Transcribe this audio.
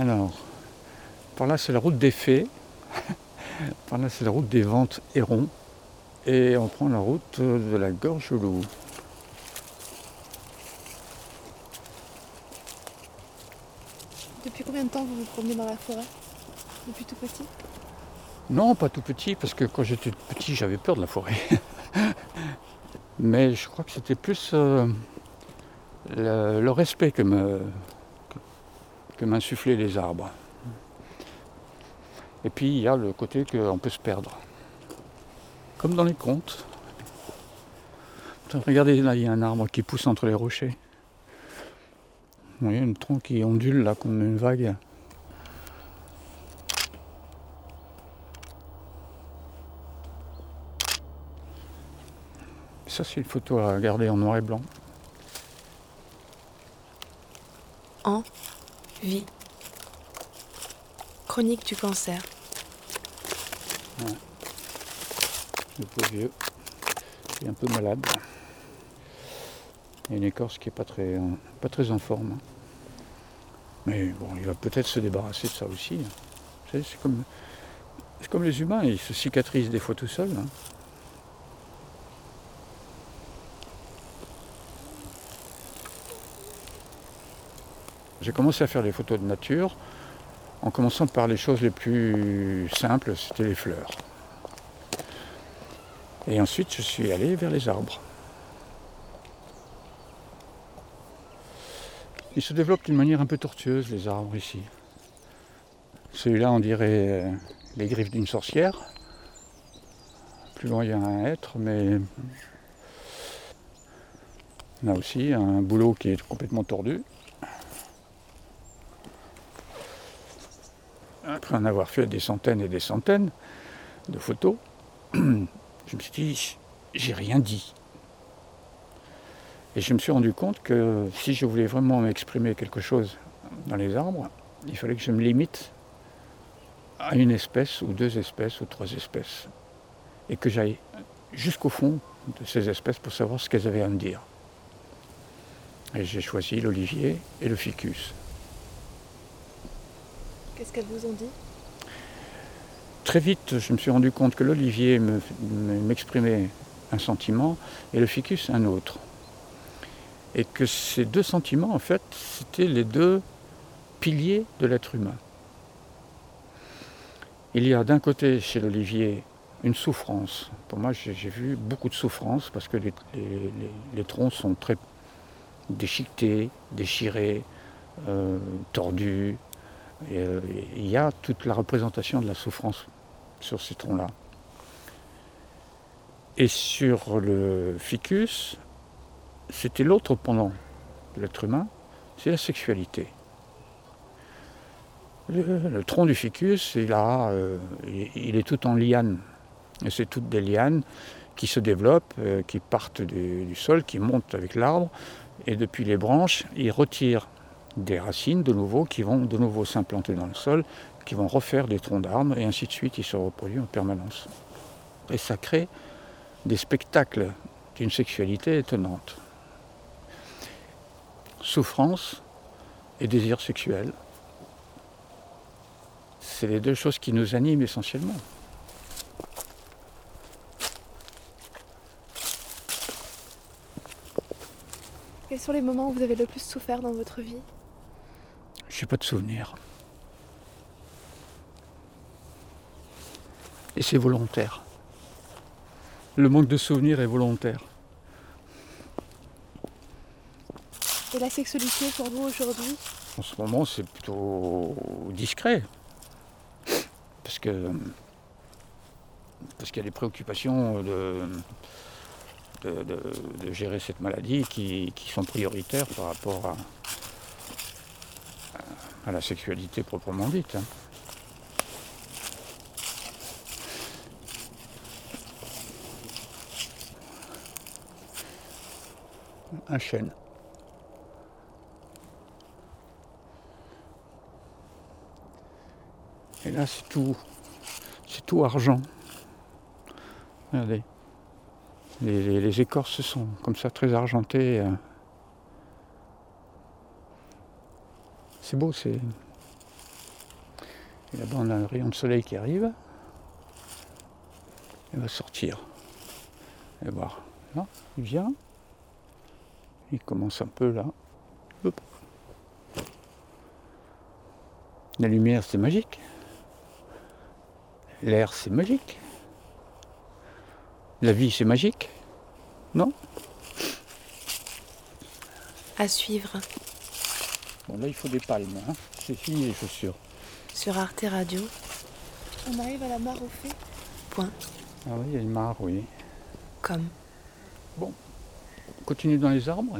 Alors, par là c'est la route des fées, par là c'est la route des ventes hérons, et on prend la route de la gorge loup. Depuis combien de temps vous vous promenez dans la forêt? Depuis tout petit? Non, pas tout petit, parce que quand j'étais petit, j'avais peur de la forêt. Mais je crois que c'était plus euh, le, le respect que me, que m'insufflaient les arbres. Et puis il y a le côté qu'on peut se perdre. Comme dans les contes. Regardez là, il y a un arbre qui pousse entre les rochers. Vous voyez une tronc qui ondule là comme une vague. Ça c'est une photo à garder en noir et blanc. En vie. Chronique du cancer. Le pauvre vieux. Il est un peu malade. Il a une écorce qui n'est pas très, euh, pas en forme. Mais bon, il va peut-être se débarrasser de ça aussi. C'est comme, comme les humains, ils se cicatrisent des fois tout seuls. J'ai commencé à faire des photos de nature en commençant par les choses les plus simples, c'était les fleurs. Et ensuite, je suis allé vers les arbres. Ils se développent d'une manière un peu tortueuse, les arbres ici. Celui-là, on dirait euh, les griffes d'une sorcière. Plus loin, il y a un hêtre, mais on a aussi un boulot qui est complètement tordu. Après en avoir fait des centaines et des centaines de photos, je me suis dit, j'ai rien dit. Et je me suis rendu compte que si je voulais vraiment m'exprimer quelque chose dans les arbres, il fallait que je me limite à une espèce ou deux espèces ou trois espèces. Et que j'aille jusqu'au fond de ces espèces pour savoir ce qu'elles avaient à me dire. Et j'ai choisi l'olivier et le ficus. Qu'est-ce qu'elles vous ont dit? Très vite, je me suis rendu compte que l'olivier me- me- m'exprimait un sentiment et le ficus un autre. Et que ces deux sentiments, en fait, c'était les deux piliers de l'être humain. Il y a d'un côté chez l'olivier une souffrance. Pour moi, j'ai vu beaucoup de souffrance parce que les troncs sont très déchiquetés, déchirés, euh, tordus. Euh, il y a toute la représentation de la souffrance sur ces troncs-là. Et sur le ficus, c'était l'autre pendant de l'être humain, c'est la sexualité. Le, tronc du ficus, euh, il- est tout en lianes. Et c'est toutes des lianes qui se développent, euh, qui partent du sol, qui montent avec l'arbre. Et depuis les branches, ils retirent des racines de nouveau qui vont de nouveau s'implanter dans le sol, qui vont refaire des troncs d'arbres, et ainsi de suite, ils se reproduisent en permanence. Et ça crée des spectacles d'une sexualité étonnante. Souffrance et désir sexuel. C'est les deux choses qui nous animent essentiellement. Quels sont les moments où vous avez le plus souffert dans votre vie? Pas de souvenir. Et c'est volontaire. Le manque de souvenirs est volontaire. Et la sexualité pour vous aujourd'hui? En ce moment, c'est plutôt discret. Parce que. Parce qu'il y a des préoccupations de, de, de- de gérer cette maladie qui, qui sont prioritaires par rapport à, à la sexualité proprement dite. hein. Un chêne. Et là, c'est tout, c'est tout argent. Regardez. Les, écorces sont comme ça très argentées. euh. C'est beau, c'est. Et là-bas, on a un rayon de soleil qui arrive. Il va sortir. Et voir. Là, il vient. Il commence un peu là. La lumière, c'est magique. L'air, c'est magique. La vie, c'est magique. Non? À suivre Bon, là, il faut des palmes. Hein. C'est fini les chaussures. sur Arte Radio. On arrive à la mare au fait. Point. Ah oui, il y a une mare, oui. Comme. On continue dans les arbres.